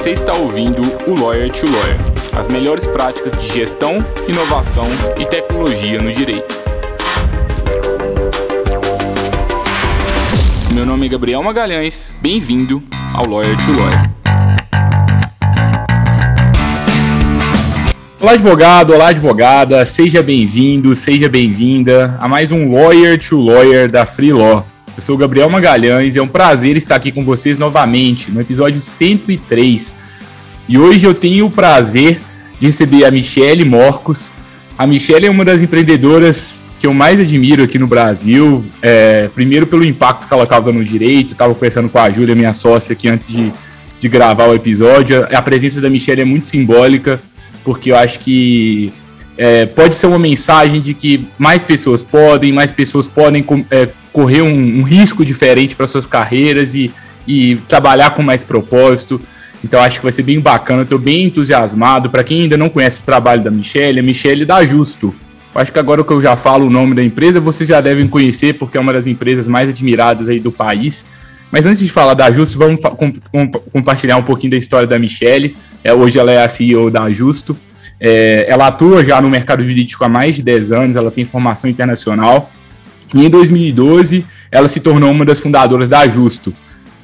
Você está ouvindo o Lawyer to Lawyer, as melhores práticas de gestão, inovação e tecnologia no direito. Meu nome é Gabriel Magalhães, bem-vindo ao Lawyer to Lawyer. Olá, advogado, olá, advogada, seja bem-vindo, seja bem-vinda a mais um Lawyer to Lawyer da Free Law. Eu sou o Gabriel Magalhães e é um prazer estar aqui com vocês novamente no episódio 103. E hoje eu tenho o prazer de receber a Michele Morcos. A Michele é uma das empreendedoras que eu mais admiro aqui no Brasil. É, primeiro pelo impacto que ela causa no direito. Estava conversando com a Júlia, minha sócia, aqui antes de, de gravar o episódio. A presença da Michele é muito simbólica, porque eu acho que é, pode ser uma mensagem de que mais pessoas podem, mais pessoas podem é, correr um, um risco diferente para suas carreiras e, e trabalhar com mais propósito. Então acho que vai ser bem bacana, estou bem entusiasmado. Para quem ainda não conhece o trabalho da Michelle, a Michelle da Justo. Acho que agora que eu já falo o nome da empresa, vocês já devem conhecer, porque é uma das empresas mais admiradas aí do país. Mas antes de falar da Justo, vamos com, com, compartilhar um pouquinho da história da Michelle. É, hoje ela é a CEO da Justo. É, ela atua já no mercado jurídico há mais de 10 anos, ela tem formação internacional. E em 2012, ela se tornou uma das fundadoras da Justo.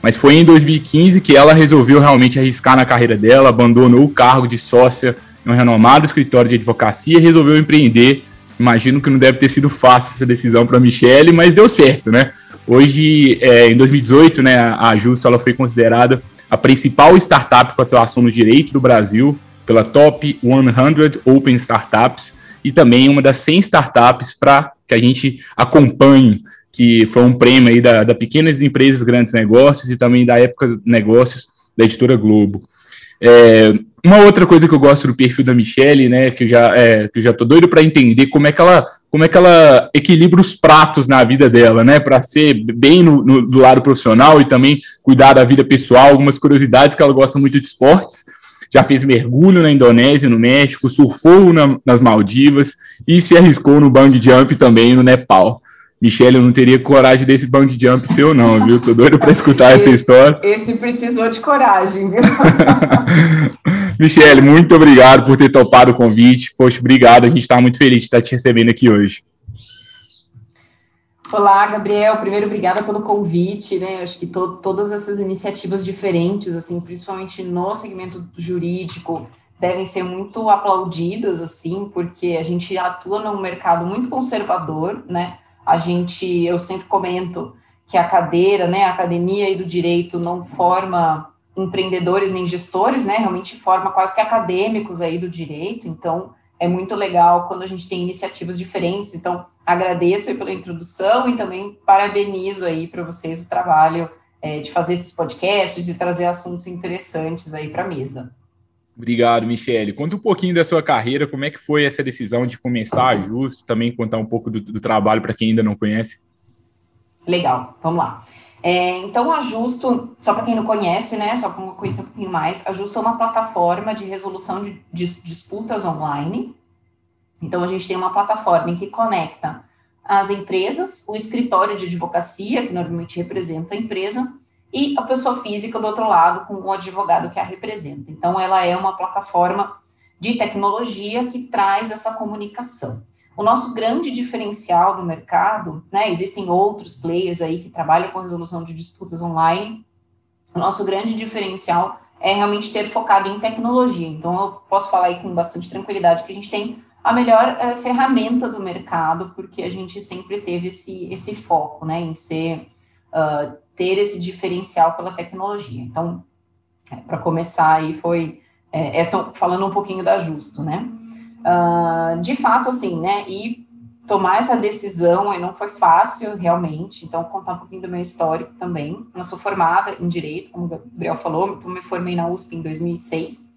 Mas foi em 2015 que ela resolveu realmente arriscar na carreira dela, abandonou o cargo de sócia em um renomado escritório de advocacia e resolveu empreender. Imagino que não deve ter sido fácil essa decisão para Michelle, mas deu certo, né? Hoje, é, em 2018, né, a Justo ela foi considerada a principal startup com atuação no direito do Brasil pela Top 100 Open Startups e também uma das 100 startups para que a gente acompanhe, que foi um prêmio aí da, da Pequenas Empresas Grandes Negócios e também da Época Negócios da Editora Globo. É, uma outra coisa que eu gosto do perfil da Michelle, né, que eu já, é, que eu já tô doido para entender como é que ela como é que ela equilibra os pratos na vida dela, né, para ser bem no, no, do lado profissional e também cuidar da vida pessoal, algumas curiosidades que ela gosta muito de esportes, já fez mergulho na Indonésia, no México, surfou na, nas Maldivas e se arriscou no bang jump também no Nepal. Michelle, eu não teria coragem desse bang jump seu, não, viu? Tô doido para escutar essa história. Esse precisou de coragem, viu? Michelle, muito obrigado por ter topado o convite. Poxa, obrigado. A gente está muito feliz de estar te recebendo aqui hoje. Olá, Gabriel. Primeiro, obrigada pelo convite, né? Acho que to todas essas iniciativas diferentes, assim, principalmente no segmento jurídico, devem ser muito aplaudidas, assim, porque a gente atua num mercado muito conservador, né? A gente, eu sempre comento que a cadeira, né, a academia e do direito não forma empreendedores nem gestores, né? Realmente forma quase que acadêmicos aí do direito. Então, é muito legal quando a gente tem iniciativas diferentes. Então, agradeço pela introdução e também parabenizo aí para vocês o trabalho é, de fazer esses podcasts, de trazer assuntos interessantes aí para a mesa. Obrigado, Michele. Conta um pouquinho da sua carreira, como é que foi essa decisão de começar justo, também contar um pouco do, do trabalho para quem ainda não conhece. Legal, vamos lá. É, então, a Justo, só para quem não conhece, né, só para conhecer um pouquinho mais, a Justo é uma plataforma de resolução de, de disputas online. Então, a gente tem uma plataforma em que conecta as empresas, o escritório de advocacia, que normalmente representa a empresa, e a pessoa física do outro lado, com o advogado que a representa. Então, ela é uma plataforma de tecnologia que traz essa comunicação. O nosso grande diferencial no mercado, né, existem outros players aí que trabalham com resolução de disputas online, o nosso grande diferencial é realmente ter focado em tecnologia. Então, eu posso falar aí com bastante tranquilidade que a gente tem a melhor é, ferramenta do mercado, porque a gente sempre teve esse, esse foco, né, em ser, uh, ter esse diferencial pela tecnologia. Então, é, para começar aí foi, é, essa, falando um pouquinho da Justo, né, Uh, de fato, assim, né, e tomar essa decisão não foi fácil, realmente, então contar um pouquinho do meu histórico também. Eu sou formada em Direito, como o Gabriel falou, então me formei na USP em 2006,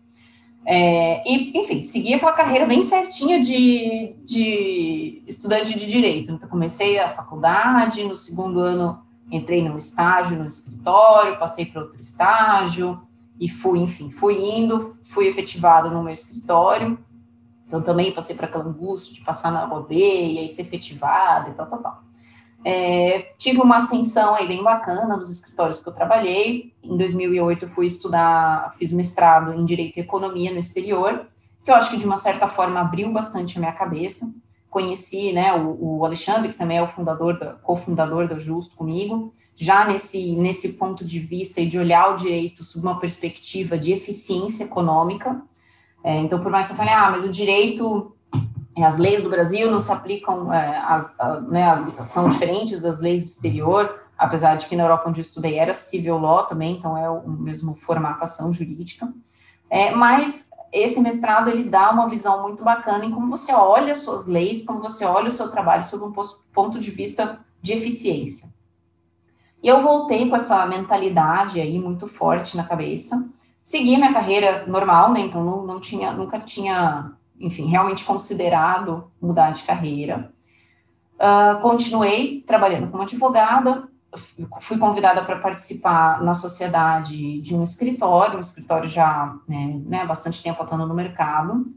é, e, enfim, segui aquela carreira bem certinha de, de estudante de Direito. Então, comecei a faculdade, no segundo ano entrei num estágio no escritório, passei para outro estágio, e fui, enfim, fui indo, fui efetivada no meu escritório, então, também passei para aquela angústia de passar na OAB e aí ser efetivada e tal, tal, tal. É, tive uma ascensão aí bem bacana nos escritórios que eu trabalhei. Em 2008 fui estudar, fiz mestrado em Direito e Economia no exterior, que eu acho que de uma certa forma abriu bastante a minha cabeça. Conheci, né, o, o Alexandre, que também é o fundador, da, cofundador da Justo comigo, já nesse, nesse ponto de vista e de olhar o direito sob uma perspectiva de eficiência econômica. É, então, por mais que eu falei, ah, mas o direito as leis do Brasil não se aplicam, é, as, a, né, as, são diferentes das leis do exterior, apesar de que na Europa onde eu estudei era civil law também, então é o mesmo formatação jurídica. É, mas esse mestrado ele dá uma visão muito bacana em como você olha as suas leis, como você olha o seu trabalho sob um ponto de vista de eficiência. E eu voltei com essa mentalidade aí muito forte na cabeça, segui minha carreira normal, né? Então não, não tinha, nunca tinha enfim, realmente considerado mudar de carreira. Uh, continuei trabalhando como advogada, fui convidada para participar na sociedade de um escritório, um escritório já né, né, bastante tempo atuando no mercado,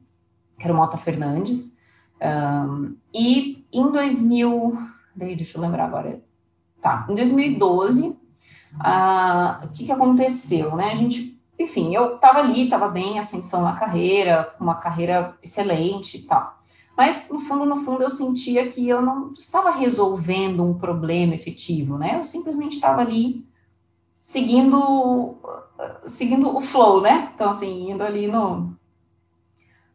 que era o Mota Fernandes. Um, e em 2000, deixa eu lembrar agora, tá, em 2012, uh, ah, o que, que aconteceu, né? A gente enfim, eu estava ali, estava bem, ascensão na carreira, uma carreira excelente e tal. Mas, no fundo, no fundo, eu sentia que eu não estava resolvendo um problema efetivo, né? Eu simplesmente estava ali seguindo, seguindo o flow, né? Então, assim, indo ali no,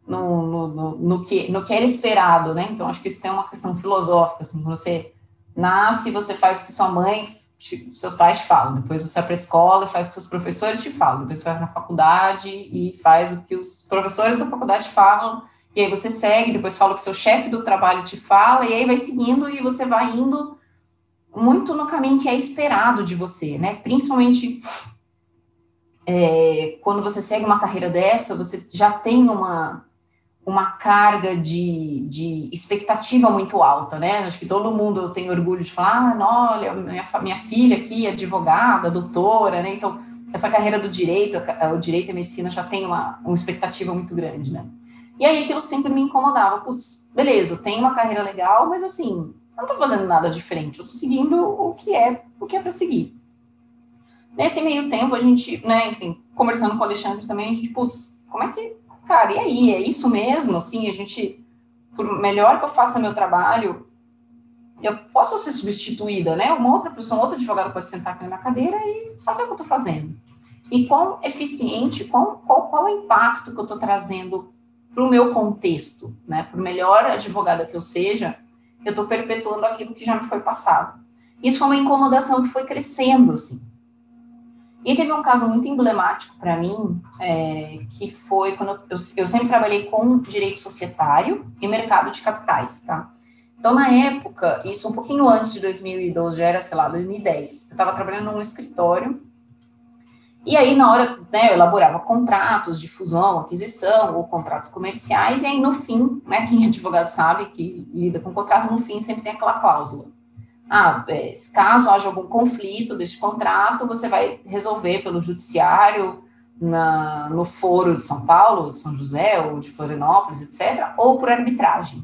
no, no, no, no, que, no que era esperado, né? Então, acho que isso tem uma questão filosófica, assim, você nasce, você faz o que sua mãe te, seus pais te falam, depois você vai para a escola e faz o que os professores te falam, depois você vai na faculdade e faz o que os professores da faculdade falam, e aí você segue, depois fala o que seu chefe do trabalho te fala, e aí vai seguindo e você vai indo muito no caminho que é esperado de você, né? Principalmente é, quando você segue uma carreira dessa, você já tem uma uma carga de, de expectativa muito alta, né? Acho que todo mundo tem orgulho de falar, ah, olha, minha, minha filha aqui é advogada, doutora, né? Então, essa carreira do direito, o direito e a medicina já tem uma, uma expectativa muito grande, né? E aí aquilo sempre me incomodava. Putz, beleza, tem uma carreira legal, mas assim, eu não tô fazendo nada diferente, eu tô seguindo o que é, o que é para seguir. Nesse meio tempo, a gente, né, enfim, conversando com o Alexandre também, a gente, putz, como é que cara, e aí, é isso mesmo? Assim, a gente, por melhor que eu faça meu trabalho, eu posso ser substituída, né? Uma outra pessoa, um outro advogado pode sentar aqui na cadeira e fazer o que eu estou fazendo. E quão eficiente, qual, qual, qual o impacto que eu estou trazendo para o meu contexto, né? Por melhor advogada que eu seja, eu estou perpetuando aquilo que já me foi passado. Isso foi uma incomodação que foi crescendo, assim. E teve um caso muito emblemático para mim, é, que foi quando eu, eu, sempre trabalhei com direito societário e mercado de capitais, tá? Então, na época, isso um pouquinho antes de 2012, já era, sei lá, 2010, eu estava trabalhando num escritório, e aí, na hora, né, eu elaborava contratos de fusão, aquisição, ou contratos comerciais, e aí, no fim, né, quem é advogado sabe que lida com contrato, no fim sempre tem aquela cláusula ah, é, caso haja algum conflito deste contrato, você vai resolver pelo judiciário na, no foro de São Paulo, de São José, ou de Florianópolis, etc., ou por arbitragem.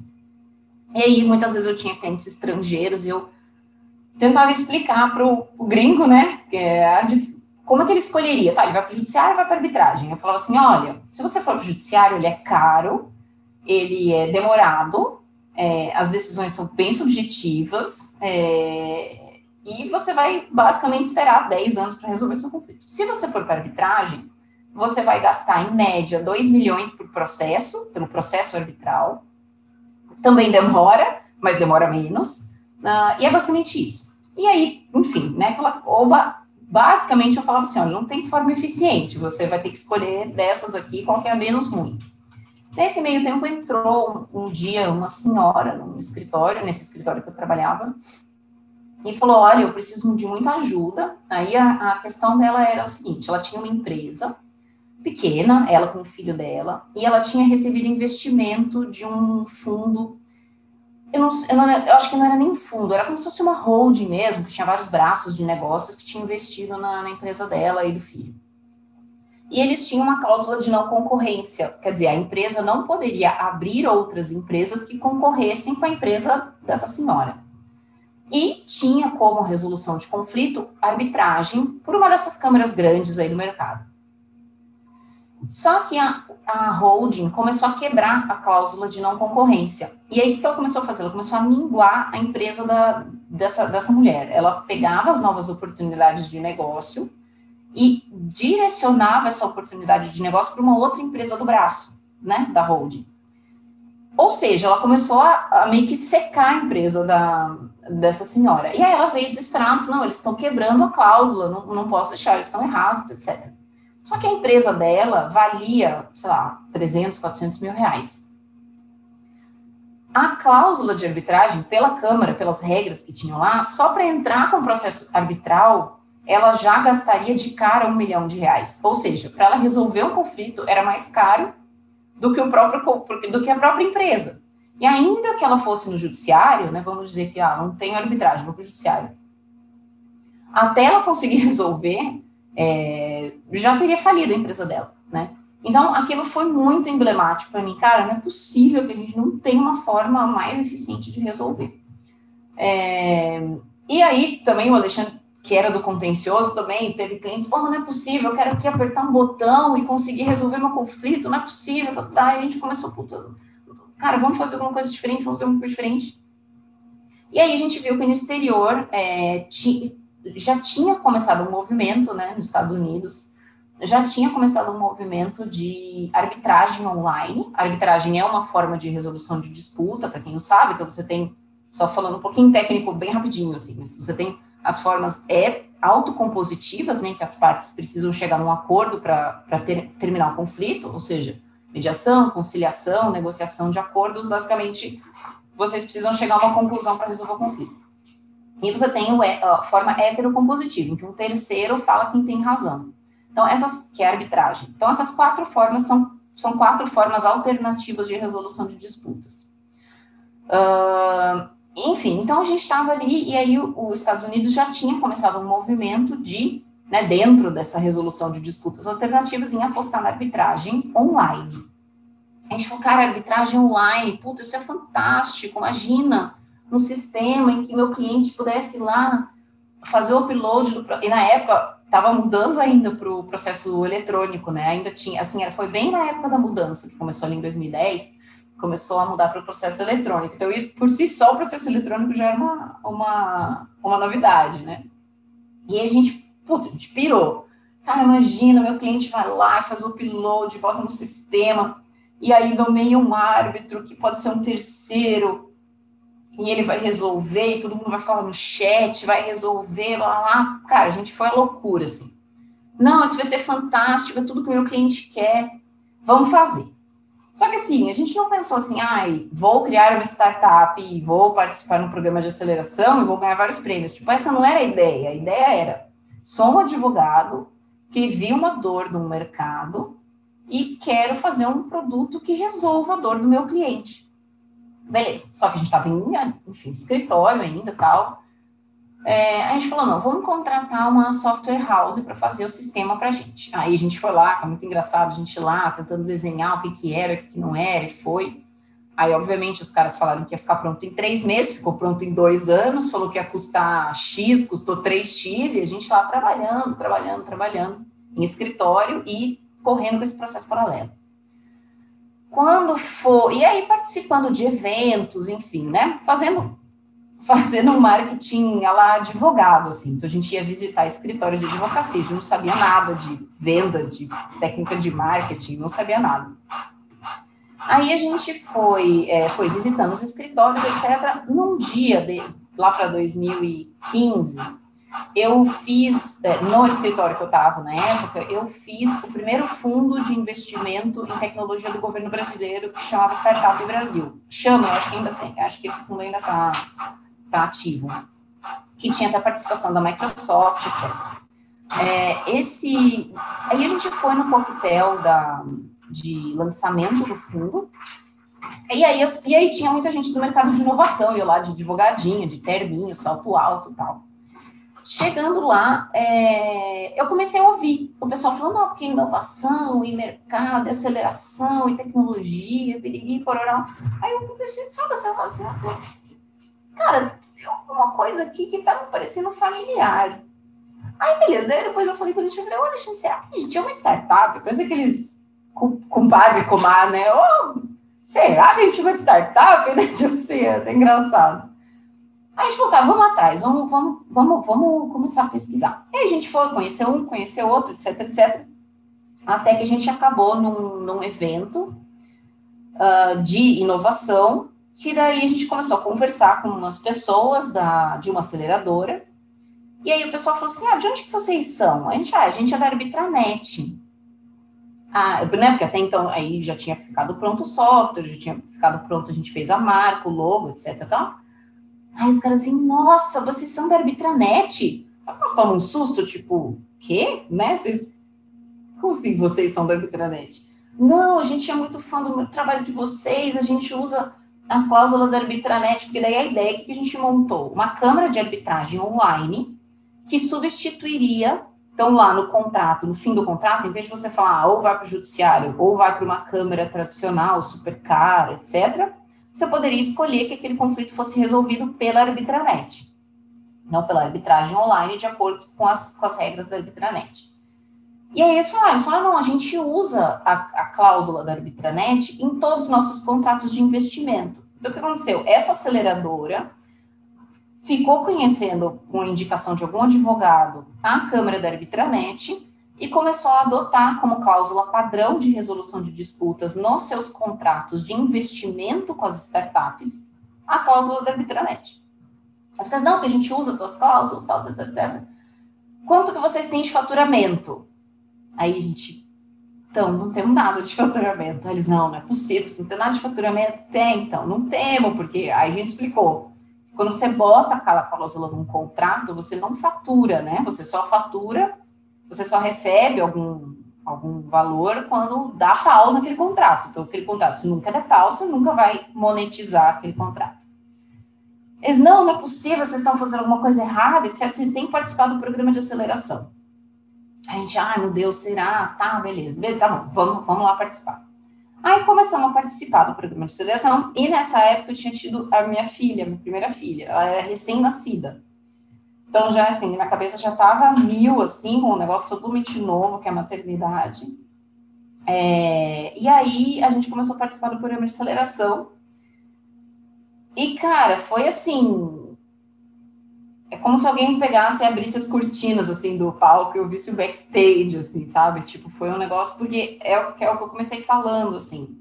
E aí, muitas vezes eu tinha clientes estrangeiros e eu tentava explicar para o gringo, né, é como é que ele escolheria? Tá, ele vai para o judiciário ou vai para arbitragem? Eu falava assim, olha, se você for para o judiciário, ele é caro, ele é demorado, é, as decisões são bem subjetivas é, e você vai basicamente esperar 10 anos para resolver seu conflito. Se você for para arbitragem, você vai gastar em média 2 milhões por processo, pelo processo arbitral. Também demora, mas demora menos. Uh, e é basicamente isso. E aí, enfim, né? Oba, basicamente eu falava assim: olha, não tem forma eficiente, você vai ter que escolher dessas aqui qual que é a menos ruim. Nesse meio tempo entrou um dia uma senhora no escritório, nesse escritório que eu trabalhava, e falou: Olha, eu preciso de muita ajuda. Aí a, a questão dela era o seguinte: ela tinha uma empresa pequena, ela com o filho dela, e ela tinha recebido investimento de um fundo. Eu, não, eu, não, eu acho que não era nem fundo, era como se fosse uma holding mesmo, que tinha vários braços de negócios que tinha investido na, na empresa dela e do filho e eles tinham uma cláusula de não concorrência, quer dizer, a empresa não poderia abrir outras empresas que concorressem com a empresa dessa senhora. E tinha como resolução de conflito arbitragem por uma dessas câmeras grandes aí do mercado. Só que a, a holding começou a quebrar a cláusula de não concorrência. E aí, o que ela começou a fazer? Ela começou a minguar a empresa da, dessa, dessa mulher. Ela pegava as novas oportunidades de negócio e direcionava essa oportunidade de negócio para uma outra empresa do braço, né, da holding. Ou seja, ela começou a, a, meio que secar a empresa da, dessa senhora. E aí ela veio desesperada, não, eles estão quebrando a cláusula, não, não posso deixar, eles estão errados, etc. Só que a empresa dela valia, sei lá, 300, 400 mil reais. A cláusula de arbitragem, pela Câmara, pelas regras que tinham lá, só para entrar com o processo arbitral, ela já gastaria de cara um milhão de reais. Ou seja, para ela resolver um conflito, era mais caro do que o próprio do que a própria empresa. E ainda que ela fosse no judiciário, né, vamos dizer que ah, não tem arbitragem, vou para o judiciário. Até ela conseguir resolver, é, já teria falido a empresa dela, né? Então, aquilo foi muito emblemático para mim. Cara, não é possível que a gente não tenha uma forma mais eficiente de resolver. É, e aí, também o Alexandre que era do contencioso também, teve clientes, oh, não é possível, eu quero aqui apertar um botão e conseguir resolver meu conflito, não é possível, tá, e a gente começou, puta, cara, vamos fazer alguma coisa diferente, vamos fazer alguma coisa diferente. E aí a gente viu que no exterior é, ti, já tinha começado um movimento, né, nos Estados Unidos, já tinha começado um movimento de arbitragem online. Arbitragem é uma forma de resolução de disputa, para quem não sabe, então você tem, só falando um pouquinho técnico, bem rapidinho, assim, você tem as formas é autocompositivas, né, que as partes precisam chegar num acordo para ter, terminar o conflito, ou seja, mediação, conciliação, negociação de acordos, basicamente, vocês precisam chegar a uma conclusão para resolver o conflito. E você tem a forma heterocompositiva, em que um terceiro fala quem tem razão. Então, essas, que é a arbitragem. Então, essas quatro formas são, são quatro formas alternativas de resolução de disputas. Uh, enfim, então a gente estava ali e aí os Estados Unidos já tinha começado um movimento de, né, dentro dessa resolução de disputas alternativas, em apostar na arbitragem online. A gente falou, cara, arbitragem online, puta, isso é fantástico, imagina um sistema em que meu cliente pudesse ir lá fazer o upload, do, e na época estava mudando ainda para o processo eletrônico, né, ainda tinha, assim, foi bem na época da mudança, que começou ali em 2010, começou a mudar para o processo eletrônico. Então, isso, por si só, o processo eletrônico já era uma, uma, uma novidade, né? E a gente, putz, a gente pirou. Cara, imagina, meu cliente vai lá, faz o upload, bota no sistema, e aí nomeia um árbitro, que pode ser um terceiro, e ele vai resolver, e todo mundo vai falar no chat, vai resolver, lá, lá. Cara, a gente foi a loucura, assim. Não, isso vai ser fantástico, é tudo que o meu cliente quer, vamos fazer. Só que assim, a gente não pensou assim, ai, vou criar uma startup e vou participar no programa de aceleração e vou ganhar vários prêmios. Tipo, essa não era a ideia. A ideia era, sou um advogado que viu uma dor no mercado e quero fazer um produto que resolva a dor do meu cliente. Beleza. Só que a gente estava em, enfim, escritório ainda tal é, a gente falou, não, vamos contratar uma software house para fazer o sistema para a gente. Aí a gente foi lá, foi muito engraçado, a gente lá tentando desenhar o que, que era, o que, que não era, e foi. Aí, obviamente, os caras falaram que ia ficar pronto em três meses, ficou pronto em dois anos, falou que ia custar X, custou 3X, e a gente lá trabalhando, trabalhando, trabalhando, em escritório e correndo com esse processo paralelo. Quando for, e aí participando de eventos, enfim, né, fazendo fazendo marketing lá advogado, assim. Então a gente ia visitar escritório de advocacia, a gente não sabia nada de venda, de técnica de marketing, não sabia nada. Aí a gente foi, é, foi visitando os escritórios, etc. Num dia, de, lá para 2015, eu fiz, é, no escritório que eu estava na época, eu fiz o primeiro fundo de investimento em tecnologia do governo brasileiro, que chamava Startup Brasil. Chama, eu acho que ainda tem, acho que esse fundo ainda está tá ativo, que tinha até participação da Microsoft, etc. É, esse, aí a gente foi no coquetel da, de lançamento do fundo, e aí, e aí tinha muita gente do mercado de inovação, eu lá de advogadinha, de terminho, salto alto e tal. Chegando lá, é, eu comecei a ouvir o pessoal falando, não, porque inovação e mercado, e aceleração e tecnologia, piriri, pororó. Aí eu comecei, só você, você, cara, tem alguma coisa aqui que tá me parecendo familiar. Aí, beleza, daí depois eu falei com o Alexandre, falei, ô Alexandre, será que a gente é uma startup? Parece aqueles compadre, comar, né? Oh, será que a gente é uma startup? Né? Tipo assim, é engraçado. Aí a gente falou, tá, vamos atrás, vamos, vamos, vamos, vamos começar a pesquisar. E a gente foi, conheceu um, conheceu outro, etc, etc. Até que a gente acabou num, num evento uh, de inovação, que daí a gente começou a conversar com umas pessoas da, de uma aceleradora, e aí o pessoal falou assim, ah, de onde que vocês são? A gente, ah, a gente é da Arbitranet. Ah, né, porque até então aí já tinha ficado pronto o software, já tinha ficado pronto, a gente fez a marca, o logo, etc. Tal. Aí os caras assim, nossa, vocês são da Arbitranet? As pessoas tomam um susto, tipo, quê? Né? Vocês, como assim vocês são da Arbitranet? Não, a gente é muito fã do trabalho de vocês, a gente usa a cláusula da Arbitranet, porque daí a ideia é que a gente montou uma câmara de arbitragem online que substituiria, então lá no contrato, no fim do contrato, em vez de você falar ah, ou vai para o judiciário ou vai para uma câmara tradicional, super cara, etc., você poderia escolher que aquele conflito fosse resolvido pela arbitranet, não pela arbitragem online, de acordo com as, com as regras da arbitranet. E aí eles falaram, eles falaram, não, a gente usa a, a cláusula da arbitranet em todos os nossos contratos de investimento. Então, o que aconteceu? Essa aceleradora ficou conhecendo, com indicação de algum advogado, a Câmara da Arbitranet e começou a adotar como cláusula padrão de resolução de disputas nos seus contratos de investimento com as startups a cláusula da Arbitranet. As pessoas, não, que a gente usa as cláusulas, tal, etc, etc. Quanto que vocês têm de faturamento? Aí a gente, então, não temos nada de faturamento. Eles, não, não é possível, você não tem nada de faturamento. Tem, então, não temos, porque aí a gente explicou quando você bota aquela cláusula num contrato, você não fatura, né? Você só fatura, você só recebe algum, algum valor quando dá pau naquele contrato. Então, aquele contrato, se nunca der pau, você nunca vai monetizar aquele contrato. Eles, não, não é possível, vocês estão fazendo alguma coisa errada, etc. Vocês têm que participar do programa de aceleração. A gente, ai, meu Deus, será? Tá, beleza, beleza tá bom, vamos, vamos lá participar. Aí começamos a participar do programa de seleção, e nessa época eu tinha tido a minha filha, minha primeira filha, ela era recém-nascida. Então, já assim, na cabeça já estava mil, assim, com um negócio totalmente novo, que é a maternidade. É, e aí a gente começou a participar do programa de aceleração. E, cara, foi assim, é como se alguém pegasse e abrisse as cortinas, assim, do palco e eu visse o backstage, assim, sabe? Tipo, foi um negócio, porque é, o que é eu comecei falando, assim,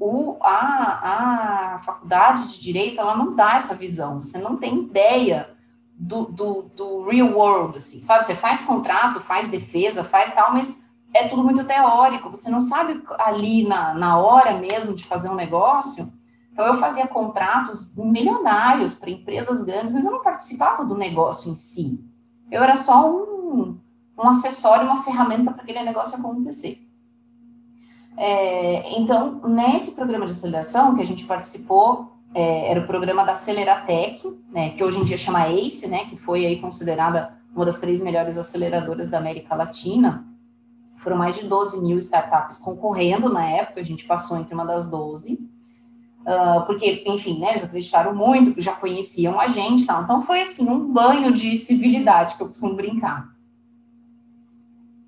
o, a, a faculdade de Direito, ela não dá essa visão, você não tem ideia do, do, do real world, assim, sabe? Você faz contrato, faz defesa, faz tal, mas é tudo muito teórico, você não sabe ali na, na hora mesmo de fazer um negócio então, eu fazia contratos milionários para empresas grandes, mas eu não participava do negócio em si. Eu era só um, um acessório, uma ferramenta para aquele negócio acontecer. É, então, nesse programa de aceleração que a gente participou, é, era o programa da Aceleratec, né, que hoje em dia chama ACE, né, que foi aí considerada uma das três melhores aceleradoras da América Latina. Foram mais de 12 mil startups concorrendo na época, a gente passou entre uma das 12. Uh, porque, enfim, né, eles acreditaram muito, já conheciam a gente tal. Então, foi assim, um banho de civilidade que eu costumo brincar.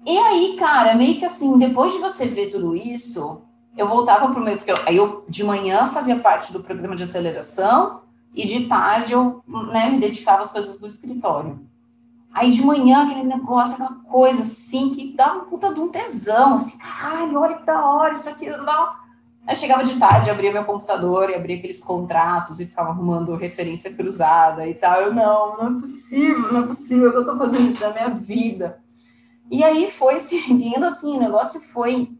E aí, cara, meio que assim, depois de você ver tudo isso, eu voltava para o meu. Porque eu, aí eu, de manhã, fazia parte do programa de aceleração, e de tarde eu né, me dedicava às coisas do escritório. Aí de manhã, aquele negócio, aquela coisa assim, que dá uma puta de um tesão, assim, caralho, olha que da hora, isso aqui, Aí chegava de tarde, abria meu computador e abria aqueles contratos e ficava arrumando referência cruzada e tal. Eu, não, não é possível, não é possível que eu estou fazendo isso na minha vida. E aí foi seguindo assim, o negócio foi.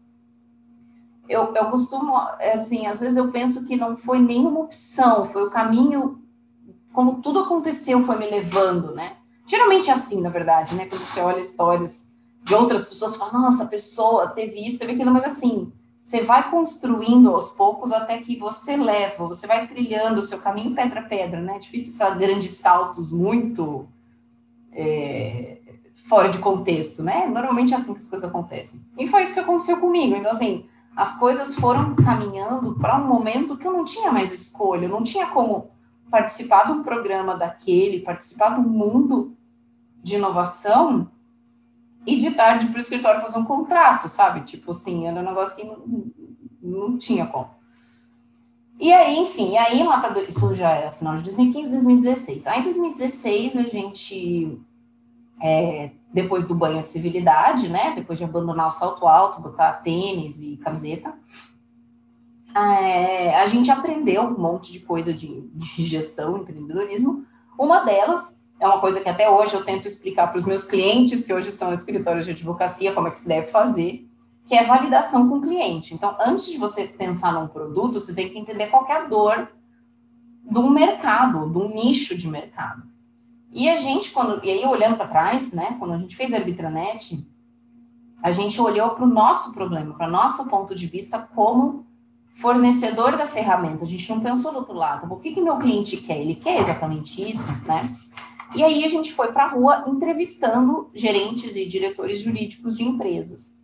Eu, eu costumo, assim, às vezes eu penso que não foi nenhuma opção, foi o caminho, como tudo aconteceu, foi me levando, né? Geralmente é assim, na verdade, né? Quando você olha histórias de outras pessoas, fala, nossa, a pessoa teve isso, teve aquilo, mas assim, você vai construindo aos poucos até que você leva, você vai trilhando o seu caminho pedra a pedra, né? É difícil dar grandes saltos muito é, fora de contexto, né? Normalmente é assim que as coisas acontecem. E foi isso que aconteceu comigo. Então, assim, as coisas foram caminhando para um momento que eu não tinha mais escolha, eu não tinha como participar de um programa daquele, participar do mundo de inovação e de tarde para o escritório fazer um contrato, sabe? Tipo assim, era um negócio que não, não tinha como. E aí, enfim, aí lá para isso já era final de 2015, 2016. Aí em 2016 a gente, é, depois do banho de civilidade, né? Depois de abandonar o salto alto, botar tênis e camiseta, é, a gente aprendeu um monte de coisa de, de gestão, empreendedorismo. Uma delas é uma coisa que até hoje eu tento explicar para os meus clientes, que hoje são escritórios de advocacia, como é que se deve fazer, que é validação com o cliente. Então, antes de você pensar num produto, você tem que entender qual é a dor um mercado, de um nicho de mercado. E a gente, quando, e aí olhando para trás, né, quando a gente fez a Arbitranet, a gente olhou para o nosso problema, para nosso ponto de vista como fornecedor da ferramenta. A gente não pensou do outro lado. O que, que meu cliente quer? Ele quer exatamente isso, né? E aí a gente foi para a rua entrevistando gerentes e diretores jurídicos de empresas.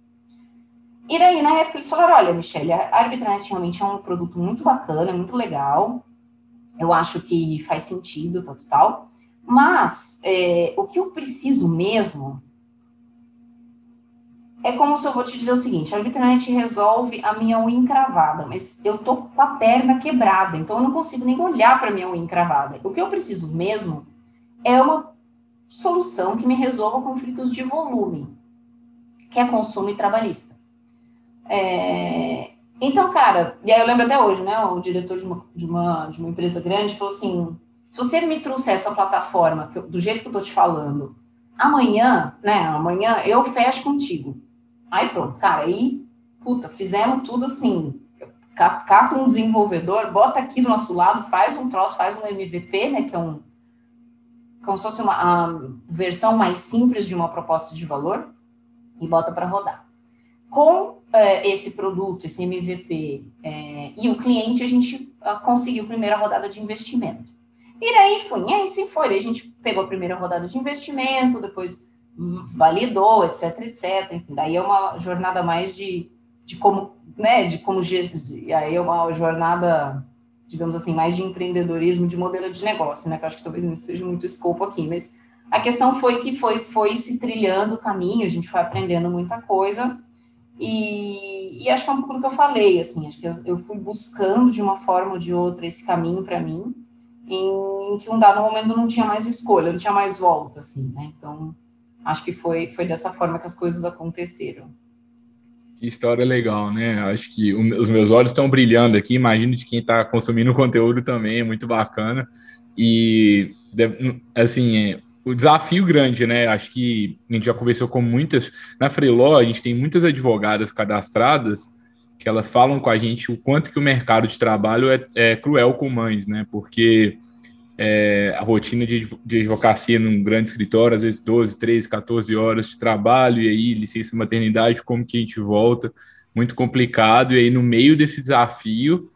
E daí, na época, eles falaram: olha, Michelle, a Arbitranet realmente é um produto muito bacana, muito legal. Eu acho que faz sentido, tal, tal. Mas é, o que eu preciso mesmo é como se eu vou te dizer o seguinte: a Arbitranet resolve a minha unha encravada, mas eu tô com a perna quebrada, então eu não consigo nem olhar para minha unha encravada. O que eu preciso mesmo é uma solução que me resolva conflitos de volume, que é consumo e trabalhista. É, então, cara, e aí eu lembro até hoje, né? O diretor de uma, de uma, de uma empresa grande falou assim: se você me trouxer essa plataforma eu, do jeito que eu tô te falando, amanhã, né? Amanhã eu fecho contigo. Aí pronto, cara, aí, puta, fizemos tudo assim. Cata um desenvolvedor, bota aqui do nosso lado, faz um troço, faz um MVP, né? Que é um como se fosse uma versão mais simples de uma proposta de valor e bota para rodar. Com é, esse produto, esse MVP é, e o cliente, a gente a, conseguiu a primeira rodada de investimento. E daí foi, e aí sim foi, a gente pegou a primeira rodada de investimento, depois validou, etc, etc. Enfim, daí é uma jornada mais de, de como, né, de como, de, aí é uma jornada digamos assim, mais de empreendedorismo, de modelo de negócio, né? Que eu acho que talvez não seja muito escopo aqui, mas a questão foi que foi, foi se trilhando o caminho, a gente foi aprendendo muita coisa, e, e acho que é um pouco do que eu falei, assim, acho que eu, eu fui buscando de uma forma ou de outra esse caminho para mim, em, que um dado momento não tinha mais escolha, não tinha mais volta, assim, né? Então, acho que foi, foi dessa forma que as coisas aconteceram. Que história legal, né? Acho que os meus olhos estão brilhando aqui. Imagino de quem está consumindo o conteúdo também, é muito bacana. E, assim, é, o desafio grande, né? Acho que a gente já conversou com muitas. Na Freeló, a gente tem muitas advogadas cadastradas que elas falam com a gente o quanto que o mercado de trabalho é, é cruel com mães, né? Porque é, a rotina de, de advocacia num grande escritório, às vezes 12, 13, 14 horas de trabalho, e aí licença maternidade, como que a gente volta? Muito complicado, e aí no meio desse desafio,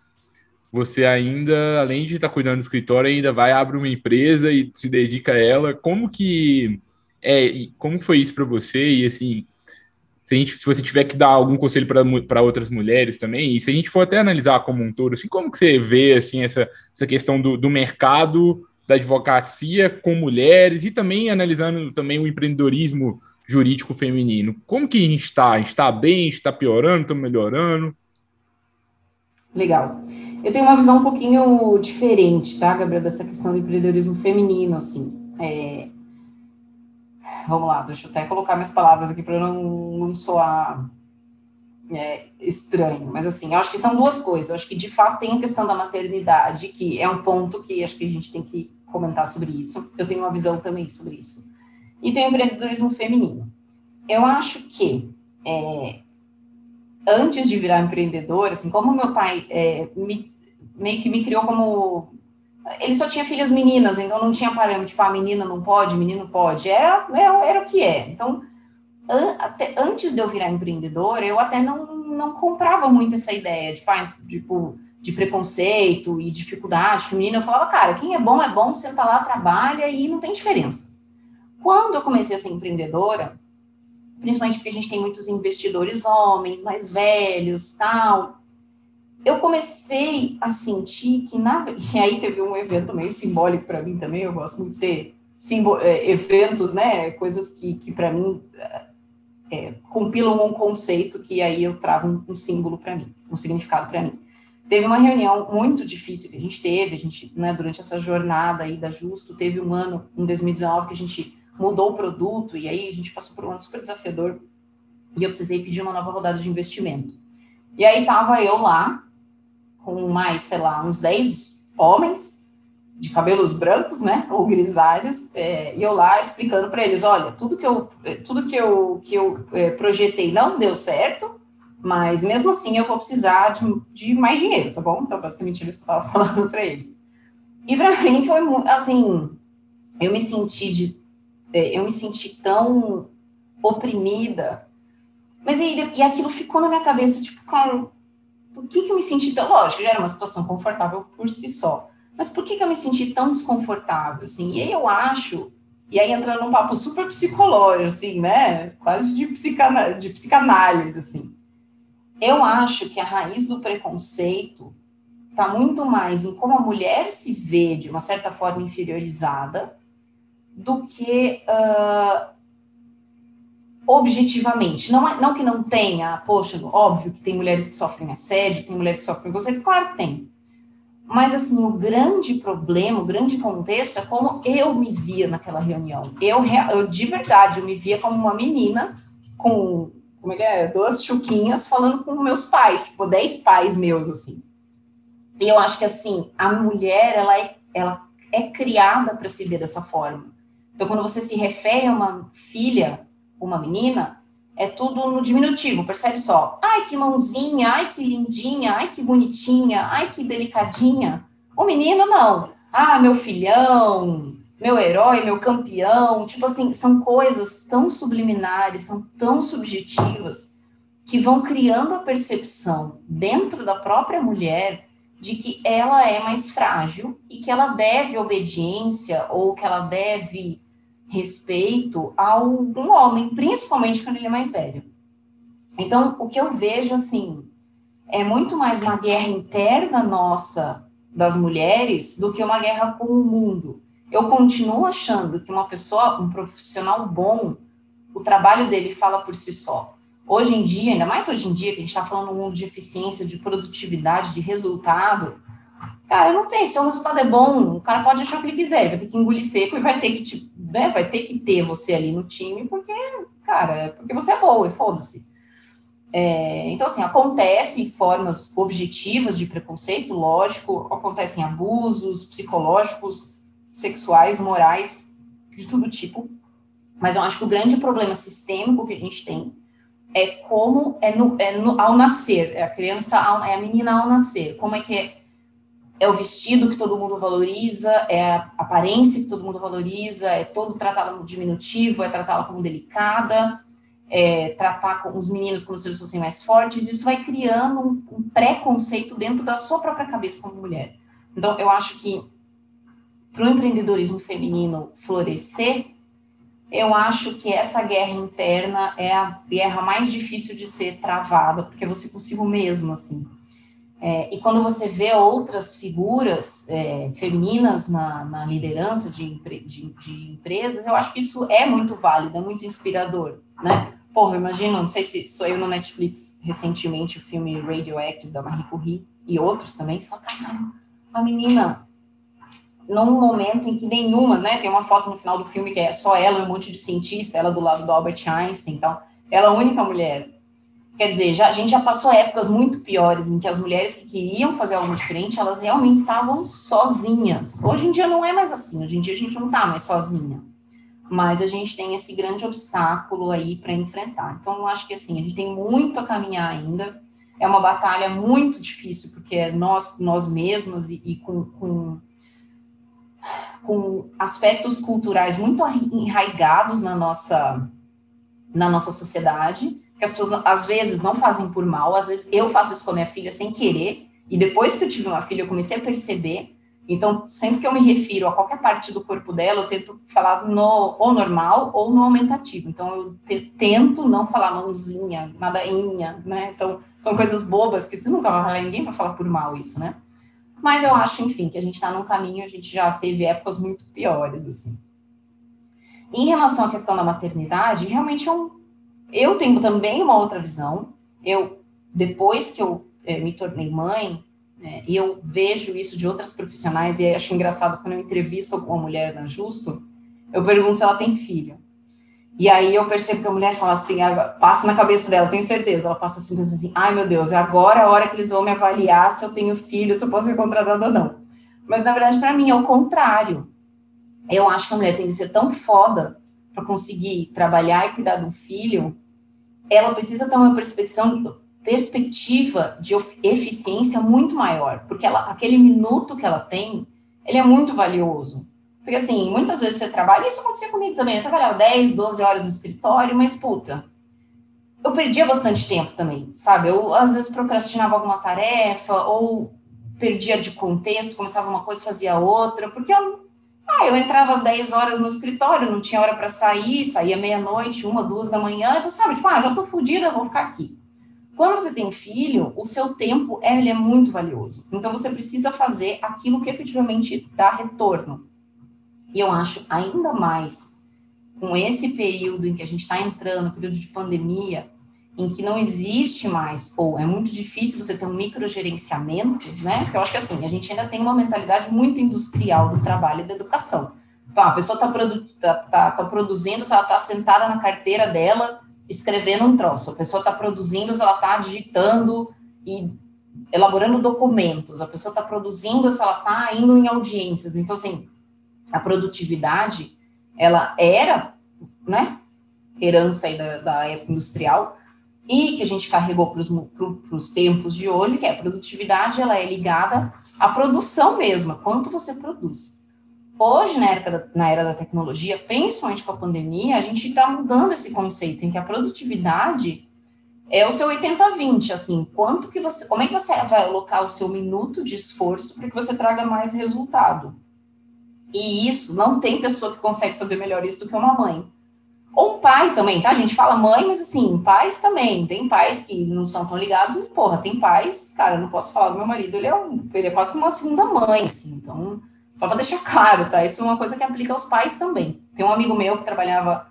você ainda, além de estar cuidando do escritório, ainda vai, abre uma empresa e se dedica a ela. Como que é, como que foi isso para você? E assim, se, a gente, se você tiver que dar algum conselho para outras mulheres também, e se a gente for até analisar como um todo, assim, como que você vê assim, essa, essa questão do, do mercado da advocacia com mulheres e também analisando também o empreendedorismo jurídico feminino. Como que a gente está? A gente está bem? Está piorando? Estamos melhorando? Legal. Eu tenho uma visão um pouquinho diferente, tá, Gabriel, dessa questão do empreendedorismo feminino, assim. É, vamos lá, deixa eu até colocar minhas palavras aqui para não, não soar é, estranho, mas assim, eu acho que são duas coisas. Eu acho que de fato tem a questão da maternidade, que é um ponto que acho que a gente tem que comentar sobre isso. Eu tenho uma visão também sobre isso. E tem o empreendedorismo feminino. Eu acho que é, antes de virar empreendedora, assim, como meu pai é, me, meio que me criou como ele só tinha filhas meninas, então não tinha parâmetro, tipo, a ah, menina não pode, menino pode. Era, era, era o que é. Então, an, até, antes de eu virar empreendedora, eu até não, não comprava muito essa ideia de, tipo, de preconceito e dificuldade feminina. Eu falava, cara, quem é bom é bom, senta lá, trabalha e não tem diferença. Quando eu comecei a ser empreendedora, principalmente porque a gente tem muitos investidores homens, mais velhos, tal, eu comecei a sentir que na e aí teve um evento meio simbólico para mim também. Eu gosto muito de ter é, eventos, né? Coisas que, que para mim é, compilam um conceito que aí eu trago um, um símbolo para mim, um significado para mim. Teve uma reunião muito difícil que a gente teve, a gente, né, durante essa jornada aí da Justo, teve um ano, em 2019, que a gente mudou o produto, e aí a gente passou por um ano super desafiador, e eu precisei pedir uma nova rodada de investimento. E aí tava eu lá, com mais, sei lá, uns 10 homens, de cabelos brancos, né, ou grisalhos, é, e eu lá explicando para eles, olha, tudo que eu, tudo que eu, que eu é, projetei não deu certo, mas mesmo assim eu vou precisar de, de mais dinheiro, tá bom? Então, basicamente, eles estavam falando para eles. E para mim foi assim, eu me senti de, é, eu me senti tão oprimida, mas e, e aquilo ficou na minha cabeça, tipo, cara, por que, que eu me senti tão, lógico, já era uma situação confortável por si só, mas por que, que eu me senti tão desconfortável, assim? E aí eu acho, e aí entrando num papo super psicológico, assim, né, quase de, psicana, de psicanálise, assim, eu acho que a raiz do preconceito está muito mais em como a mulher se vê de uma certa forma inferiorizada do que uh, objetivamente. Não, é, não que não tenha, poxa, óbvio que tem mulheres que sofrem assédio, tem mulheres que sofrem preconceito, claro que tem. Mas, assim, o grande problema, o grande contexto é como eu me via naquela reunião. Eu, eu de verdade, eu me via como uma menina com como é é? Duas chuquinhas falando com meus pais, tipo, dez pais meus, assim. E eu acho que, assim, a mulher, ela é, ela é criada para se ver dessa forma. Então, quando você se refere a uma filha, uma menina, é tudo no diminutivo, percebe só? Ai, que mãozinha, ai, que lindinha, ai, que bonitinha, ai, que delicadinha. O menino, não. Ah, meu filhão, meu herói, meu campeão, tipo assim, são coisas tão subliminares, são tão subjetivas, que vão criando a percepção dentro da própria mulher de que ela é mais frágil e que ela deve obediência ou que ela deve respeito a algum homem, principalmente quando ele é mais velho. Então, o que eu vejo, assim, é muito mais uma guerra interna nossa, das mulheres, do que uma guerra com o mundo eu continuo achando que uma pessoa, um profissional bom, o trabalho dele fala por si só. Hoje em dia, ainda mais hoje em dia, que a gente está falando no mundo de eficiência, de produtividade, de resultado, cara, não tem, se o resultado é bom, o cara pode achar o que ele quiser, vai ter que engolir seco e vai ter que, tipo, né, vai ter que ter você ali no time, porque, cara, porque você é boa e foda-se. É, então, assim, acontece formas objetivas de preconceito, lógico, acontecem abusos psicológicos, sexuais, morais, de todo tipo. Mas eu acho que o grande problema sistêmico que a gente tem é como é, no, é no, ao nascer, é a criança, ao, é a menina ao nascer, como é que é, é o vestido que todo mundo valoriza, é a aparência que todo mundo valoriza, é todo tratá-la no diminutivo, é tratá-la como delicada, é tratar com os meninos como se eles fossem mais fortes, isso vai criando um, um preconceito dentro da sua própria cabeça como mulher. Então, eu acho que para o empreendedorismo feminino florescer, eu acho que essa guerra interna é a guerra mais difícil de ser travada, porque é você consigo mesmo, assim. É, e quando você vê outras figuras é, femininas na, na liderança de, de, de, empresas, eu acho que isso é muito válido, é muito inspirador, né? Porra, imagina, não sei se sou eu no Netflix recentemente o filme Radioactive da Marie Curie e outros também, caramba, uma menina num momento em que nenhuma, né? Tem uma foto no final do filme que é só ela e um monte de cientista, ela do lado do Albert Einstein, então, ela é a única mulher. Quer dizer, já, a gente já passou épocas muito piores em que as mulheres que queriam fazer algo diferente, elas realmente estavam sozinhas. Hoje em dia não é mais assim, hoje em dia a gente não tá mais sozinha. Mas a gente tem esse grande obstáculo aí para enfrentar. Então, eu acho que assim, a gente tem muito a caminhar ainda. É uma batalha muito difícil, porque é nós, nós mesmas e, e com, com com aspectos culturais muito enraigados na nossa, na nossa sociedade, que as pessoas às vezes não fazem por mal, às vezes eu faço isso com a minha filha sem querer, e depois que eu tive uma filha eu comecei a perceber Então, sempre que eu me refiro a qualquer parte do corpo dela, eu tento falar no ou normal ou no aumentativo. Então, eu te, tento não falar mãozinha, nadainha, né? Então, são coisas bobas que se nunca vai falar, ninguém vai falar por mal isso, né? Mas eu acho, enfim, que a gente está num caminho, a gente já teve épocas muito piores, assim. Em relação à questão da maternidade, realmente é eu tenho também uma outra visão. Eu, depois que eu é, me tornei mãe, é, e eu vejo isso de outras profissionais, e acho engraçado quando eu entrevisto uma mulher na Justo, eu pergunto se ela tem filho. E aí eu percebo que a mulher fala assim, passa na cabeça dela, tenho certeza, ela passa assim, pensa assim, ai meu Deus, é agora a hora que eles vão me avaliar se eu tenho filho, se eu posso ser contratada ou não. Mas na verdade, para mim, é o contrário. Eu acho que a mulher tem que ser tão foda para conseguir trabalhar e cuidar do filho, ela precisa ter uma perspectiva, perspectiva de eficiência muito maior, porque ela, aquele minuto que ela tem, ele é muito valioso. Porque assim, muitas vezes você trabalha, e isso acontecia comigo também, eu trabalhava 10, 12 horas no escritório, mas puta, eu perdia bastante tempo também, sabe? Eu às vezes procrastinava alguma tarefa, ou perdia de contexto, começava uma coisa, fazia outra, porque eu, ah, eu entrava às 10 horas no escritório, não tinha hora para sair, saía meia-noite, uma, duas da manhã, então sabe, tipo, ah, já tô fodida, vou ficar aqui. Quando você tem filho, o seu tempo ele é muito valioso. Então você precisa fazer aquilo que efetivamente dá retorno. E eu acho ainda mais com esse período em que a gente está entrando, período de pandemia, em que não existe mais, ou é muito difícil você ter um microgerenciamento, né? Porque eu acho que assim, a gente ainda tem uma mentalidade muito industrial do trabalho e da educação. Então, a pessoa está produ tá, tá, tá produzindo, se ela está sentada na carteira dela, escrevendo um troço, a pessoa está produzindo, ela está digitando e elaborando documentos, a pessoa está produzindo, se ela está indo em audiências. Então, assim, a produtividade, ela era, né, herança aí da, da época industrial, e que a gente carregou para os tempos de hoje, que é a produtividade, ela é ligada à produção mesma, quanto você produz. Hoje, na era, da, na era da tecnologia, principalmente com a pandemia, a gente está mudando esse conceito em que a produtividade é o seu 80-20, assim, quanto que você, como é que você vai alocar o seu minuto de esforço para que você traga mais resultado? E isso, não tem pessoa que consegue fazer melhor isso do que uma mãe. Ou um pai também, tá? A gente fala mãe, mas assim, pais também. Tem pais que não são tão ligados, mas porra, tem pais, cara, eu não posso falar do meu marido, ele é, um, ele é quase como uma segunda mãe, assim, então só para deixar claro, tá? Isso é uma coisa que aplica aos pais também. Tem um amigo meu que trabalhava,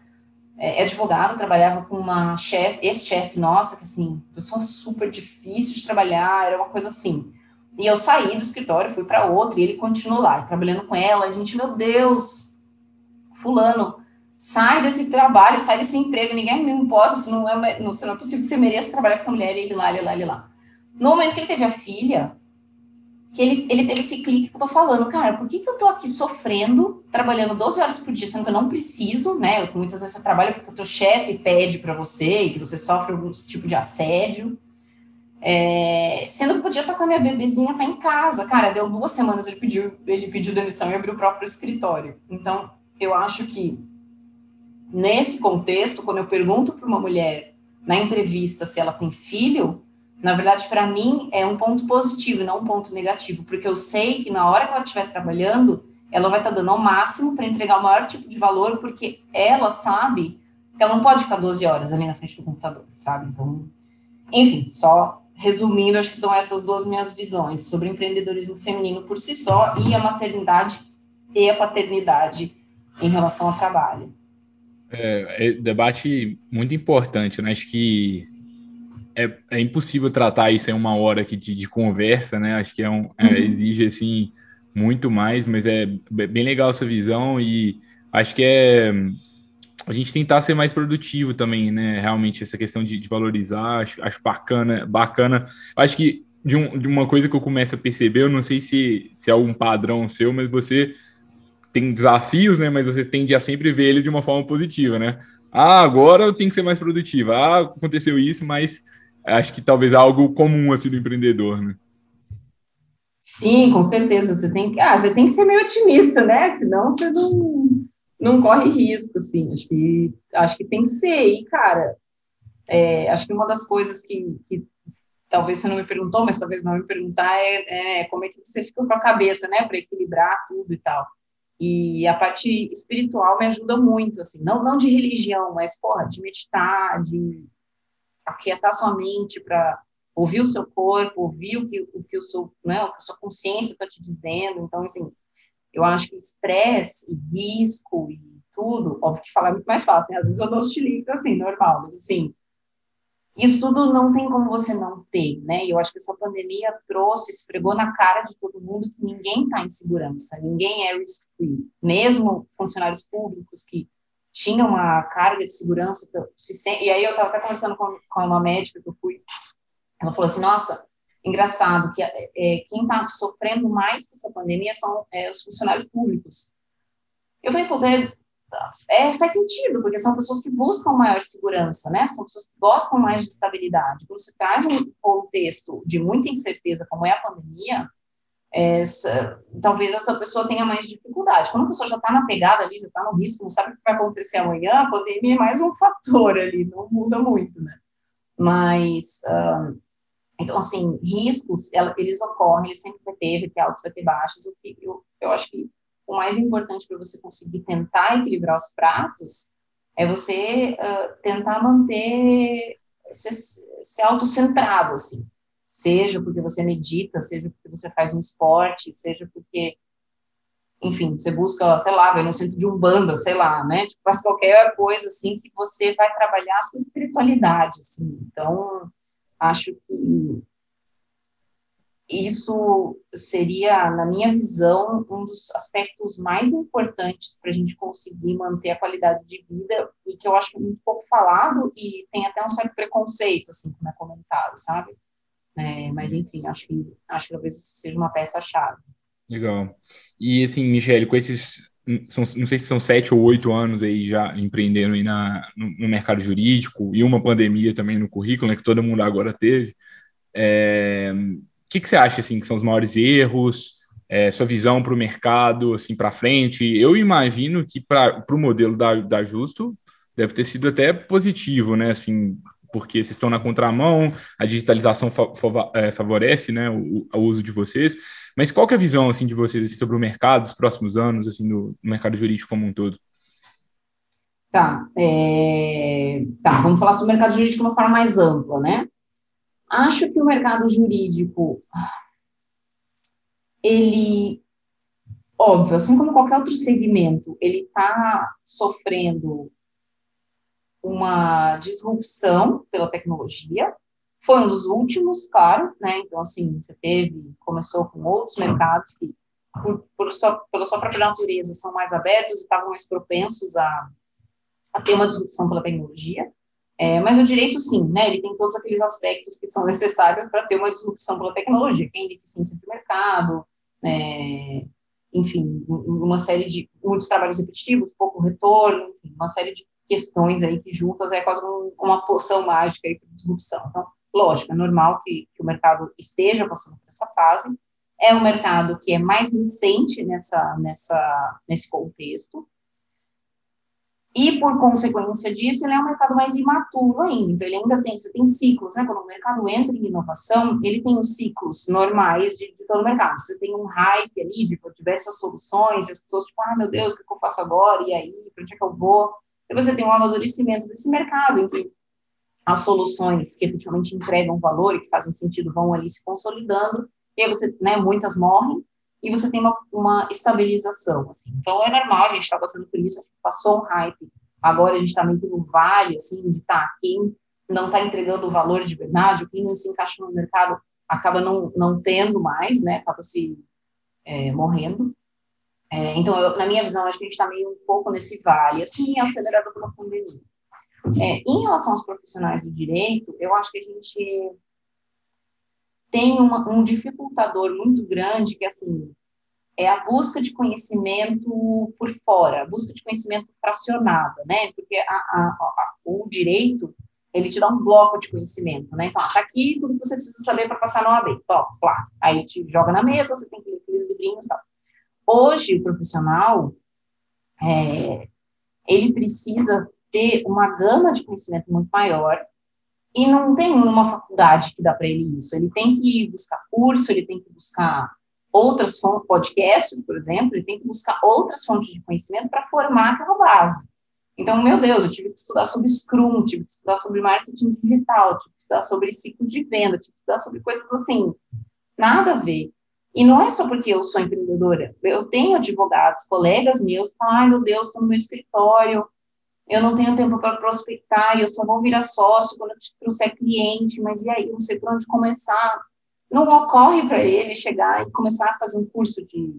é, é advogado, trabalhava com uma chefe, ex-chefe nossa, que assim, pessoa super difícil de trabalhar, era uma coisa assim. E eu saí do escritório, fui para outro, e ele continuou lá, trabalhando com ela. A gente, meu Deus, fulano, sai desse trabalho, sai desse emprego, ninguém me importa, se não é, não, se não é possível que você mereça trabalhar com essa mulher, ele lá, ele lá, ele lá. No momento que ele teve a filha, que ele, ele teve esse clique que eu tô falando, cara, por que, que eu tô aqui sofrendo, trabalhando 12 horas por dia, sendo que eu não preciso, né? Muitas vezes você trabalha porque o teu chefe pede para você e que você sofre algum tipo de assédio. É, sendo que podia estar com a minha bebezinha, tá em casa. Cara, deu duas semanas, ele pediu, ele pediu demissão e abriu o próprio escritório. Então, eu acho que nesse contexto, quando eu pergunto para uma mulher na entrevista se ela tem filho, na verdade, para mim, é um ponto positivo, não um ponto negativo, porque eu sei que na hora que ela estiver trabalhando, ela vai estar tá dando ao máximo para entregar o maior tipo de valor, porque ela sabe que ela não pode ficar 12 horas ali na frente do computador, sabe? Então, enfim, só resumindo, acho que são essas duas minhas visões sobre empreendedorismo feminino por si só e a maternidade e a paternidade em relação ao trabalho. É, é debate muito importante, né? Acho que é, é, impossível tratar isso em uma hora aqui de, de conversa, né? Acho que é um, é, uhum. exige assim muito mais, mas é bem legal essa visão e acho que é a gente tentar ser mais produtivo também, né? Realmente essa questão de, de valorizar, acho, acho, bacana, bacana. Acho que de, um, de, uma coisa que eu começo a perceber, eu não sei se, se é algum padrão seu, mas você tem desafios, né? Mas você tende a sempre ver ele de uma forma positiva, né? Ah, agora eu tenho que ser mais produtivo. Ah, aconteceu isso, mas acho que talvez algo comum assim do empreendedor, né? Sim, com certeza. Você tem que, ah, você tem que ser meio otimista, né? Senão você não, não corre risco, assim. Acho que, acho que tem que ser. E, cara, é, acho que uma das coisas que, que talvez você não me perguntou, mas talvez não me perguntar, é, é como é que você fica com a cabeça, né, para equilibrar tudo e tal. E a parte espiritual me ajuda muito, assim, não, não de religião, mas, porra, de meditar, de aquietar sua mente para ouvir o seu corpo, ouvir o que o, que o seu, né, o que a sua consciência está te dizendo. Então, assim, eu acho que estresse e risco e tudo, óbvio que falar é muito mais fácil, né? Às vezes eu dou os assim, normal, mas assim, isso tudo não tem como você não ter, né? E eu acho que essa pandemia trouxe, esfregou na cara de todo mundo que ninguém está em segurança, ninguém é risk-free. Mesmo funcionários públicos que tinham uma carga de segurança, se, e aí eu estava até conversando com, com uma médica que eu fui, ela falou assim, nossa, engraçado que é, é quem está sofrendo mais com essa pandemia são é, os funcionários públicos. Eu falei, pô, é, é, faz sentido, porque são pessoas que buscam maior segurança, né? São pessoas que gostam mais de estabilidade. Quando você traz um contexto de muita incerteza, como é a pandemia, essa, talvez essa pessoa tenha mais dificuldade. Quando a pessoa já está na pegada ali, já está no risco, não sabe o que vai acontecer amanhã, a pandemia é mais um fator ali, não muda muito, né? Mas, uh, então, assim, riscos, eles ocorrem, eles sempre vai ter, vai ter altos, vai ter baixos, que eu, eu acho que o mais importante para você conseguir tentar equilibrar os pratos é você uh, tentar manter, se, se autocentrado, assim. Seja porque você medita, seja porque você faz um esporte, seja porque, enfim, você busca, sei lá, vai no centro de umbanda, sei lá, né? Tipo, faz qualquer coisa, assim, que você vai trabalhar a sua espiritualidade, assim. Então, acho que isso seria, na minha visão, um dos aspectos mais importantes para a gente conseguir manter a qualidade de vida e que eu acho muito pouco falado e tem até um certo preconceito, assim, como é comentado, sabe? É, mas, enfim, acho que, acho que talvez seja uma peça-chave. Legal. E, assim, Michele, com esses, são, não sei se são sete ou oito anos aí já empreendendo aí na, no, no mercado jurídico e uma pandemia também no currículo, né, que todo mundo agora teve, é, que, que você acha assim que são os maiores erros? É, sua visão para o mercado, assim, para frente? Eu imagino que para o modelo da, da Justo deve ter sido até positivo, né? Assim, porque vocês estão na contramão, a digitalização fa é, favorece, né, o, o, uso de vocês. Mas qual que é a visão assim de vocês assim, sobre o mercado, os próximos anos, assim, no, no mercado jurídico como um todo? Tá, é... tá, vamos falar sobre o mercado jurídico de uma forma mais ampla, né? Acho que o mercado jurídico, ele, óbvio, assim como qualquer outro segmento, ele está sofrendo uma disrupção pela tecnologia. Foi um dos últimos, claro, né? Então, assim, você teve, começou com outros mercados que, por, por sua, pela sua própria natureza, são mais abertos e estavam mais propensos a, a ter uma disrupção pela tecnologia. É, mas o direito, sim, né, ele tem todos aqueles aspectos que são necessários para ter uma disrupção pela tecnologia, é ineficiência do mercado, é, enfim, uma série de muitos trabalhos repetitivos, pouco retorno, enfim, uma série de questões aí que juntas é quase um, uma poção mágica para disrupção. Então, lógico, é normal que, que, o mercado esteja passando por essa fase. É um mercado que é mais recente nessa, nessa, nesse contexto, e, por consequência disso, ele é um mercado mais imaturo ainda. Então, ele ainda tem, você tem ciclos, né? Quando o mercado entra em inovação, ele tem os ciclos normais de, de todo o mercado. Você tem um hype ali de diversas soluções, e as pessoas, tipo, ah, meu Deus, o que eu faço agora? E aí, para onde é que eu vou? E você tem um amadurecimento desse mercado, em que as soluções que efetivamente entregam valor e que fazem sentido vão ali se consolidando, e aí você, né, muitas morrem, e você tem uma, uma estabilização, assim. Então, é normal, a gente está passando por isso, passou um hype, agora a gente está meio que no vale, assim, de tá, quem não está entregando o valor de verdade, quem não se encaixa no mercado, acaba não, não tendo mais, né, acaba se é, morrendo. É, então, eu, na minha visão, acho que a gente está meio um pouco nesse vale, assim, acelerado pela pandemia. É, em relação aos profissionais do direito, eu acho que a gente tem uma, um dificultador muito grande, que assim, é a busca de conhecimento por fora, a busca de conhecimento fracionado, né? Porque a, a, a, o direito, ele te dá um bloco de conhecimento, né? Então, tá aqui tudo que você precisa saber para passar no AB, top, lá. Aí te joga na mesa, você tem que ler aqueles livrinhos e tal. Hoje, o profissional, é, ele precisa ter uma gama de conhecimento muito maior, E não tem uma faculdade que dá para ele isso. Ele tem que buscar curso, ele tem que buscar outras fontes, podcasts, por exemplo, ele tem que buscar outras fontes de conhecimento para formar aquela base. Então, meu Deus, eu tive que estudar sobre Scrum, tive que estudar sobre marketing digital, tive que estudar sobre ciclo de venda, tive que estudar sobre coisas assim, nada a ver. E não é só porque eu sou empreendedora. Eu tenho advogados, colegas meus, que falam, ai meu Deus, estou no meu escritório, eu não tenho tempo para prospectar, eu só vou virar sócio quando eu trouxer cliente, mas e aí, não sei por onde começar. Não ocorre para ele chegar e começar a fazer um curso de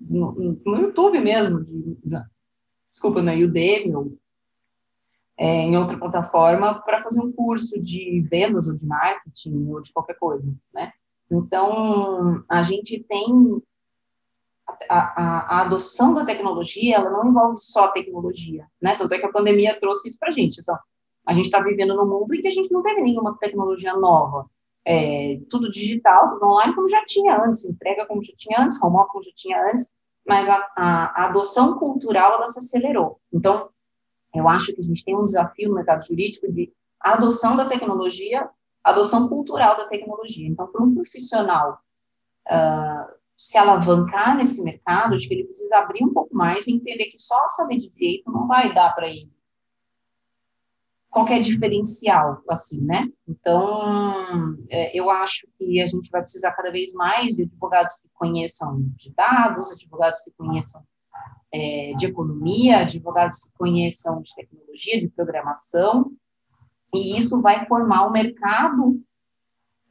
no, no YouTube mesmo, de, desculpa, na Udemy ou é, em outra plataforma para fazer um curso de vendas ou de marketing ou de qualquer coisa, né? Então, a gente tem a, a, adoção da tecnologia, ela não envolve só tecnologia, né? Tanto é que a pandemia trouxe isso para a gente. Então, a gente está vivendo num mundo em que a gente não teve nenhuma tecnologia nova. É, tudo digital, tudo online, como já tinha antes, entrega como já tinha antes, home como já tinha antes, mas a, a, a adoção cultural, ela se acelerou. Então, eu acho que a gente tem um desafio no mercado jurídico de adoção da tecnologia adoção cultural da tecnologia. Então, para um profissional uh, se alavancar nesse mercado, acho que ele precisa abrir um pouco mais e entender que só saber de direito não vai dar para ele qualquer diferencial, assim, né? Então, é, eu acho que a gente vai precisar cada vez mais de advogados que conheçam de dados, advogados que conheçam é, de economia, advogados que conheçam de tecnologia, de programação, e isso vai formar um mercado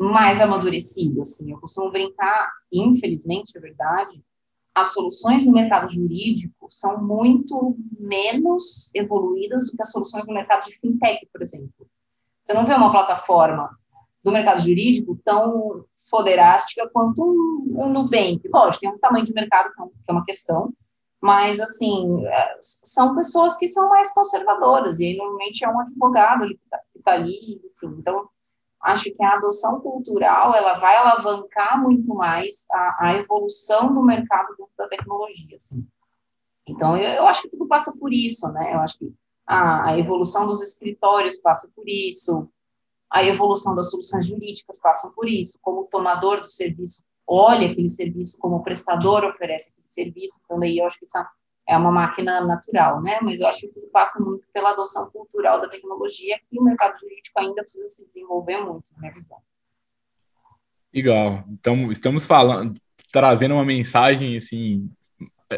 mais amadurecido, assim. Eu costumo brincar, infelizmente, é verdade, as soluções no mercado jurídico são muito menos evoluídas do que as soluções no mercado de fintech, por exemplo. Você não vê uma plataforma do mercado jurídico tão foderástica quanto um, um Nubank. Lógico, tem um tamanho de mercado que é uma questão, mas, assim, é, são pessoas que são mais conservadoras, e aí, normalmente, é um advogado que está está ali, enfim. Então, acho que a adoção cultural ela vai alavancar muito mais a, a evolução do mercado dentro da tecnologia, assim. Então, eu, eu, acho que tudo passa por isso, né? Eu acho que a, a, evolução dos escritórios passa por isso, a evolução das soluções jurídicas passa por isso, como o tomador do serviço olha aquele serviço, como o prestador oferece aquele serviço, então daí eu acho que isso é uma máquina natural, né? Mas eu acho que tudo passa muito pela adoção cultural da tecnologia que o mercado jurídico ainda precisa se desenvolver muito, na minha visão. Legal. Então, estamos falando, trazendo uma mensagem, assim,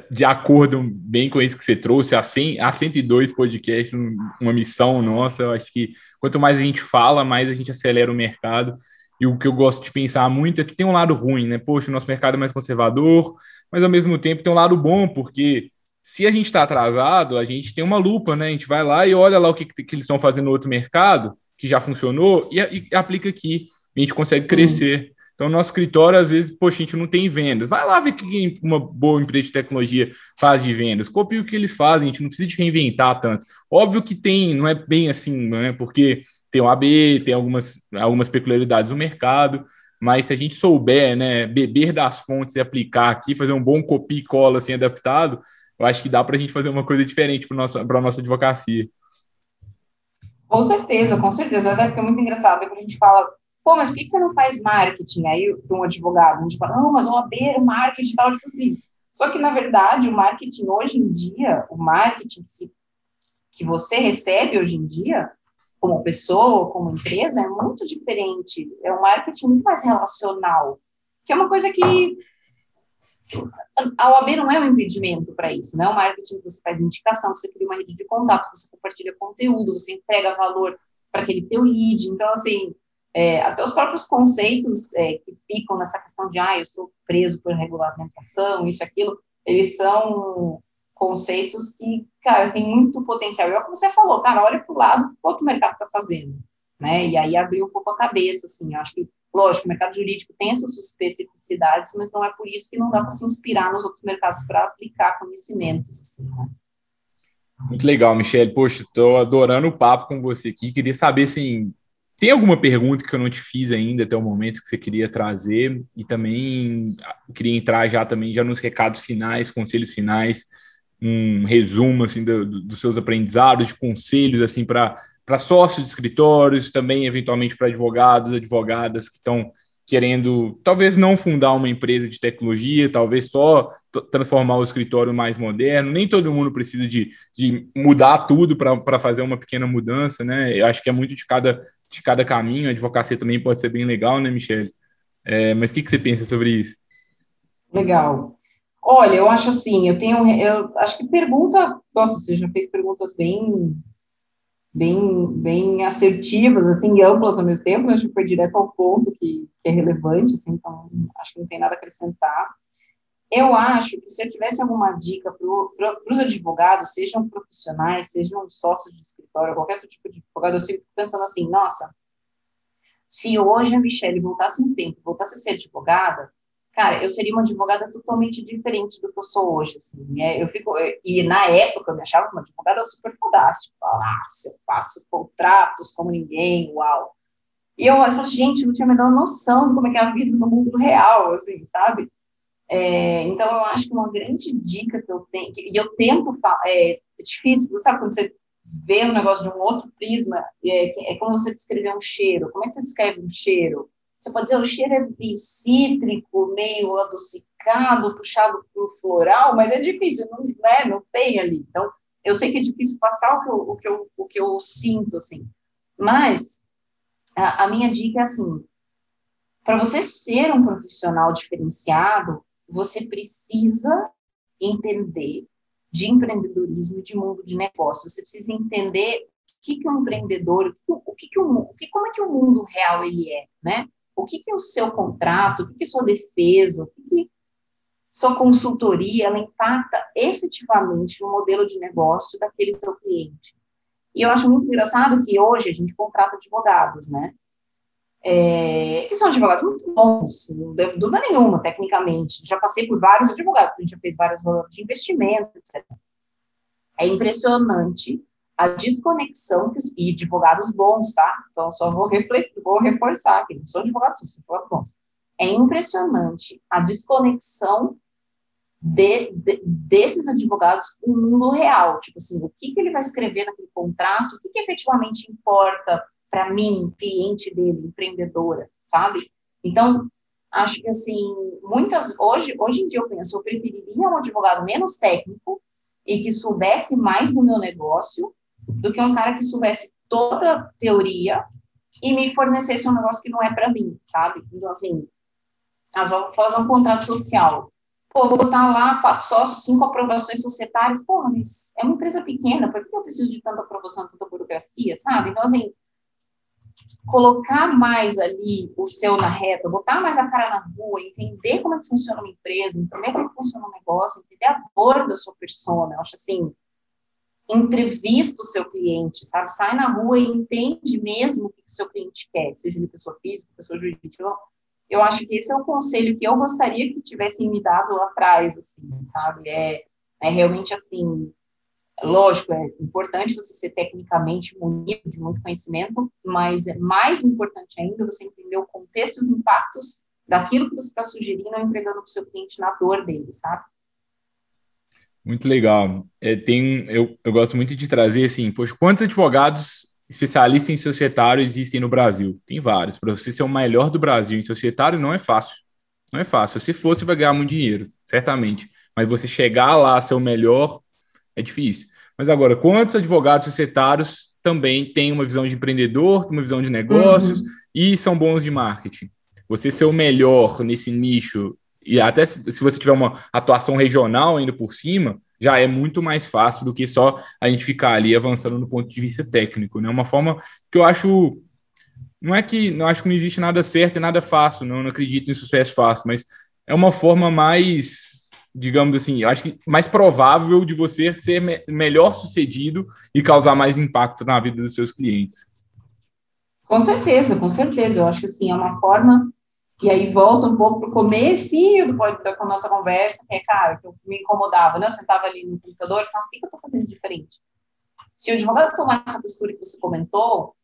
de acordo bem com isso que você trouxe, a, 100, a 102 podcasts, uma missão nossa, eu acho que quanto mais a gente fala, mais a gente acelera o mercado, e o que eu gosto de pensar muito é que tem um lado ruim, né? Poxa, o nosso mercado é mais conservador, mas ao mesmo tempo tem um lado bom, porque se a gente está atrasado, a gente tem uma lupa, né? A gente vai lá e olha lá o que, que eles estão fazendo no outro mercado, que já funcionou, e, e aplica aqui. A gente consegue crescer. Então, nosso escritório, às vezes, poxa, a gente não tem vendas. Vai lá ver o que uma boa empresa de tecnologia faz de vendas. Copia o que eles fazem, a gente não precisa de reinventar tanto. Óbvio que tem, não é bem assim, né? Porque tem o AB, tem algumas, algumas peculiaridades no mercado, mas se a gente souber, né, beber das fontes e aplicar aqui, fazer um bom copia e cola assim adaptado, eu acho que dá para a gente fazer uma coisa diferente para a nossa advocacia. Com certeza, com certeza. Ficar muito engraçado quando a gente fala, pô, mas por que você não faz marketing? Aí, para um advogado, a gente fala, não, mas o AB, marketing tal, tipo assim. Só que, na verdade, o marketing hoje em dia, o marketing que você recebe hoje em dia, como pessoa, como empresa, é muito diferente. É um marketing muito mais relacional, que é uma coisa que a OAB não é um impedimento para isso, né? O marketing você faz indicação, você cria uma rede de contato, você compartilha conteúdo, você entrega valor para aquele teu lead. Então, assim, é, até os próprios conceitos é, que ficam nessa questão de, ah, eu sou preso por regulamentação, isso, aquilo, eles são conceitos que, cara, tem muito potencial. E é o que você falou, cara, olha para o lado que o outro mercado está fazendo, né? E aí abriu um pouco a cabeça, assim, eu acho que Lógico, o mercado jurídico tem as suas especificidades, mas não é por isso que não dá para se inspirar nos outros mercados para aplicar conhecimentos. Assim, né? Muito legal, Michelle. Poxa, estou adorando o papo com você aqui. Queria saber, assim, tem alguma pergunta que eu não te fiz ainda até o momento que você queria trazer? E também queria entrar já também já nos recados finais, conselhos finais, um resumo assim do, do, dos seus aprendizados, de conselhos assim para para sócios de escritórios, também eventualmente para advogados, advogadas que estão querendo, talvez não fundar uma empresa de tecnologia, talvez só transformar o escritório mais moderno. Nem todo mundo precisa de, de mudar tudo para fazer uma pequena mudança, né? Eu acho que é muito de cada, de cada caminho. A advocacia também pode ser bem legal, né, Michelle? É, mas o que, que você pensa sobre isso? Legal. Olha, eu acho assim, eu tenho, eu acho que pergunta, nossa, você já fez perguntas bem bem, bem assertivas, assim, e amplas ao mesmo tempo, né? acho que foi direto ao ponto que, que é relevante, assim, então acho que não tem nada a acrescentar. Eu acho que se eu tivesse alguma dica para os advogados, sejam profissionais, sejam sócios de escritório, qualquer tipo de advogado, eu sempre pensando assim, nossa, se hoje a Michelle voltasse um tempo, voltasse a ser advogada, cara, eu seria uma advogada totalmente diferente do que eu sou hoje, assim, é, eu fico, e na época eu me achava uma advogada super fantástica, nossa, eu faço contratos como ninguém, uau, e eu falo, gente, não tinha a menor noção de como é que é a vida no mundo real, assim, sabe? É, então, eu acho que uma grande dica que eu tenho, e eu tento é, é, difícil, sabe quando você vê um negócio de um outro prisma, é, é como você descrever um cheiro, como é que você descreve um cheiro? Você pode dizer, o cheiro é meio cítrico, meio adocicado, puxado para o floral, mas é difícil, não, né, não tem ali. Então, eu sei que é difícil passar o que eu, o que eu, o que eu sinto, assim. Mas, a, a minha dica é assim, para você ser um profissional diferenciado, você precisa entender de empreendedorismo e de mundo de negócio. Você precisa entender o que, que um empreendedor, o que, o, o que como é que o mundo real ele é, né? O que, que é o seu contrato, o que, que é sua defesa, o que, que sua consultoria, ela impacta efetivamente no modelo de negócio daquele seu cliente. E eu acho muito engraçado que hoje a gente contrata advogados, né? É, que são advogados muito bons, não deu dúvida nenhuma, tecnicamente. Já passei por vários advogados, a gente já fez vários valores de investimento, etc. É impressionante a desconexão, que, e advogados bons, tá? Então, só vou, refletir, vou reforçar que não são advogados, são advogados bons. É impressionante a desconexão de, de, desses advogados com o mundo real. Tipo assim, o que, que ele vai escrever naquele contrato, o que, que efetivamente importa para mim, cliente dele, empreendedora, sabe? Então, acho que assim, muitas, hoje, hoje em dia eu penso, eu preferiria um advogado menos técnico e que soubesse mais do meu negócio do que um cara que soubesse toda a teoria e me fornecesse um negócio que não é para mim, sabe? Então, assim, vamos fazer um contrato social. Pô, vou botar lá quatro sócios, cinco aprovações societárias. Pô, mas é uma empresa pequena, por que eu preciso de tanta aprovação, tanta burocracia, sabe? Então, assim, colocar mais ali o seu na reta, botar mais a cara na rua, entender como é que funciona uma empresa, entender como é que funciona um negócio, entender a dor da sua persona. Eu acho assim, entrevista o seu cliente, sabe? Sai na rua e entende mesmo o que o seu cliente quer, seja ele pessoa física, pessoa jurídica. Eu acho que esse é o conselho que eu gostaria que tivessem me dado lá atrás, assim, sabe? É, é realmente assim, lógico, é importante você ser tecnicamente munido de muito conhecimento, mas é mais importante ainda você entender o contexto e os impactos daquilo que você está sugerindo ou entregando para o seu cliente na dor dele, sabe? Muito legal. É, tem, eu, eu gosto muito de trazer assim, poxa, quantos advogados especialistas em societário existem no Brasil? Tem vários. Para você ser o melhor do Brasil em societário não é fácil. Não é fácil. Se fosse, vai ganhar muito dinheiro, certamente. Mas você chegar lá, ser o melhor, é difícil. Mas agora, quantos advogados societários também têm uma visão de empreendedor, uma visão de negócios uhum. e são bons de marketing? Você ser o melhor nesse nicho e até se você tiver uma atuação regional ainda por cima, já é muito mais fácil do que só a gente ficar ali avançando no ponto de vista técnico, né? Uma forma que eu acho não é que não acho que não existe nada certo e nada fácil, não, não acredito em sucesso fácil, mas é uma forma mais, digamos assim, eu acho que mais provável de você ser me melhor sucedido e causar mais impacto na vida dos seus clientes. Com certeza, com certeza. Eu acho que assim, é uma forma e aí volta um pouco para o comecinho do, da nossa conversa, que é, cara, que eu me incomodava, né? Eu sentava ali no computador e falava, o que, que eu estou fazendo diferente? Se o advogado tomar essa postura que você comentou,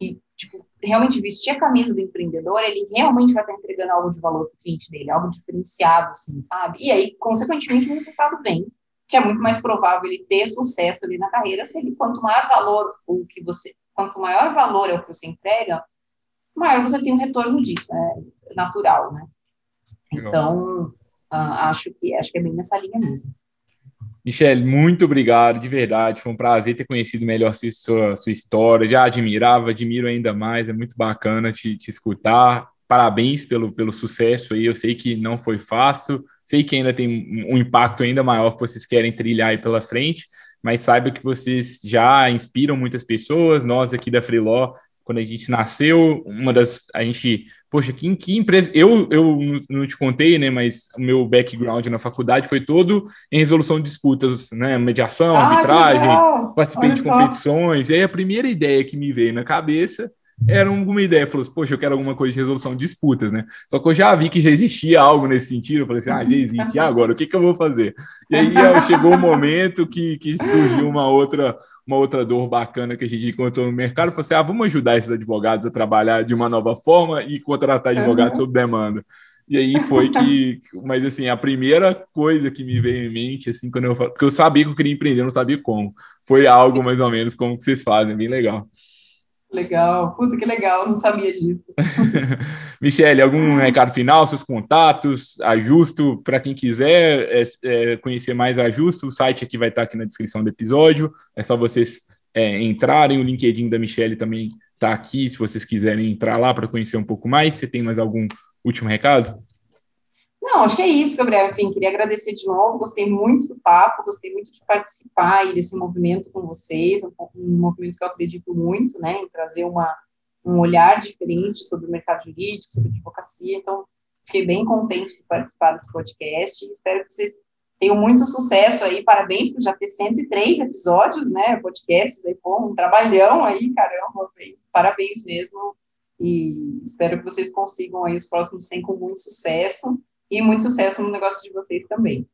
e, tipo, realmente vestir a camisa do empreendedor, ele realmente vai estar entregando algo de valor para o cliente dele, algo diferenciado, assim, sabe? E aí, consequentemente, o resultado vem, que é muito mais provável ele ter sucesso ali na carreira se ele, quanto maior valor o que você, quanto maior valor é o que você entrega, maior você tem um retorno disso, é natural, né? Então, uh, acho que acho que é bem nessa linha mesmo. Michelle, muito obrigado, de verdade. Foi um prazer ter conhecido melhor sua, sua história. Já admirava, admiro ainda mais. É muito bacana te, te escutar. Parabéns pelo, pelo sucesso aí. Eu sei que não foi fácil, sei que ainda tem um impacto ainda maior que vocês querem trilhar aí pela frente, mas saiba que vocês já inspiram muitas pessoas. Nós aqui da Freeló quando a gente nasceu, uma das. A gente. Poxa, que, que empresa. Eu, eu não te contei, né? Mas o meu background na faculdade foi todo em resolução de disputas, né? Mediação, ah, arbitragem, participei de competições. E aí a primeira ideia que me veio na cabeça era alguma ideia, falou assim, poxa, eu quero alguma coisa de resolução de disputas, né? Só que eu já vi que já existia algo nesse sentido, eu falei assim, ah, já existe, e agora, o que, que eu vou fazer? E aí chegou o um momento que, que surgiu uma outra, uma outra dor bacana que a gente encontrou no mercado, falou assim, ah, vamos ajudar esses advogados a trabalhar de uma nova forma e contratar advogados sob demanda. E aí foi que, mas assim, a primeira coisa que me veio em mente, assim, quando eu porque eu sabia que eu queria empreender, não sabia como, foi algo mais ou menos como que vocês fazem, bem legal. Legal, puta que legal, não sabia disso. Michele, algum recado final, seus contatos, Ajusto, para quem quiser é, é, conhecer mais Ajusto, o site aqui vai estar aqui na descrição do episódio, é só vocês é, entrarem, o LinkedIn da Michele também está aqui, se vocês quiserem entrar lá para conhecer um pouco mais. Você tem mais algum último recado? Não, acho que é isso, Gabriel. Enfim, queria agradecer de novo. Gostei muito do papo, gostei muito de participar aí desse movimento com vocês, um, um movimento que eu acredito muito, né, em trazer uma, um olhar diferente sobre o mercado jurídico, sobre advocacia. Então, fiquei bem contente de participar desse podcast. Espero que vocês tenham muito sucesso aí. Parabéns por já ter 103 episódios, né? Podcasts aí, pô, um trabalhão aí, caramba. Parabéns mesmo. E espero que vocês consigam aí os próximos 100 com muito sucesso e muito sucesso no negócio de vocês também.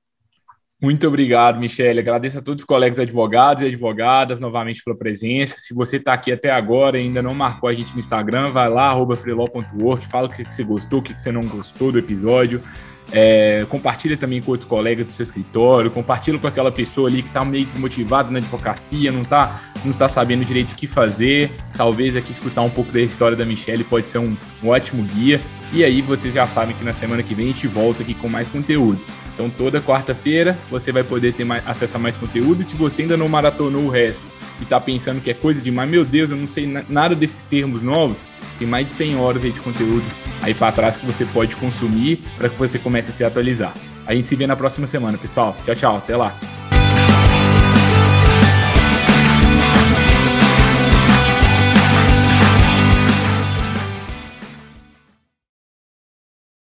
Muito obrigado, Michele. Agradeço a todos os colegas advogados e advogadas novamente pela presença. Se você está aqui até agora e ainda não marcou a gente no Instagram, vai lá, arroba fala o que você gostou, o que você não gostou do episódio. É, compartilha também com outros colegas do seu escritório, compartilha com aquela pessoa ali que está meio desmotivada na advocacia, não está não tá sabendo direito o que fazer. Talvez aqui escutar um pouco da história da Michelle pode ser um, um ótimo guia. E aí vocês já sabem que na semana que vem a gente volta aqui com mais conteúdo. Então toda quarta-feira você vai poder ter mais, acesso a mais conteúdo. E se você ainda não maratonou o resto e está pensando que é coisa demais, meu Deus, eu não sei nada desses termos novos, tem mais de 100 horas aí de conteúdo aí para trás que você pode consumir para que você comece a se atualizar. A gente se vê na próxima semana, pessoal. Tchau, tchau. Até lá.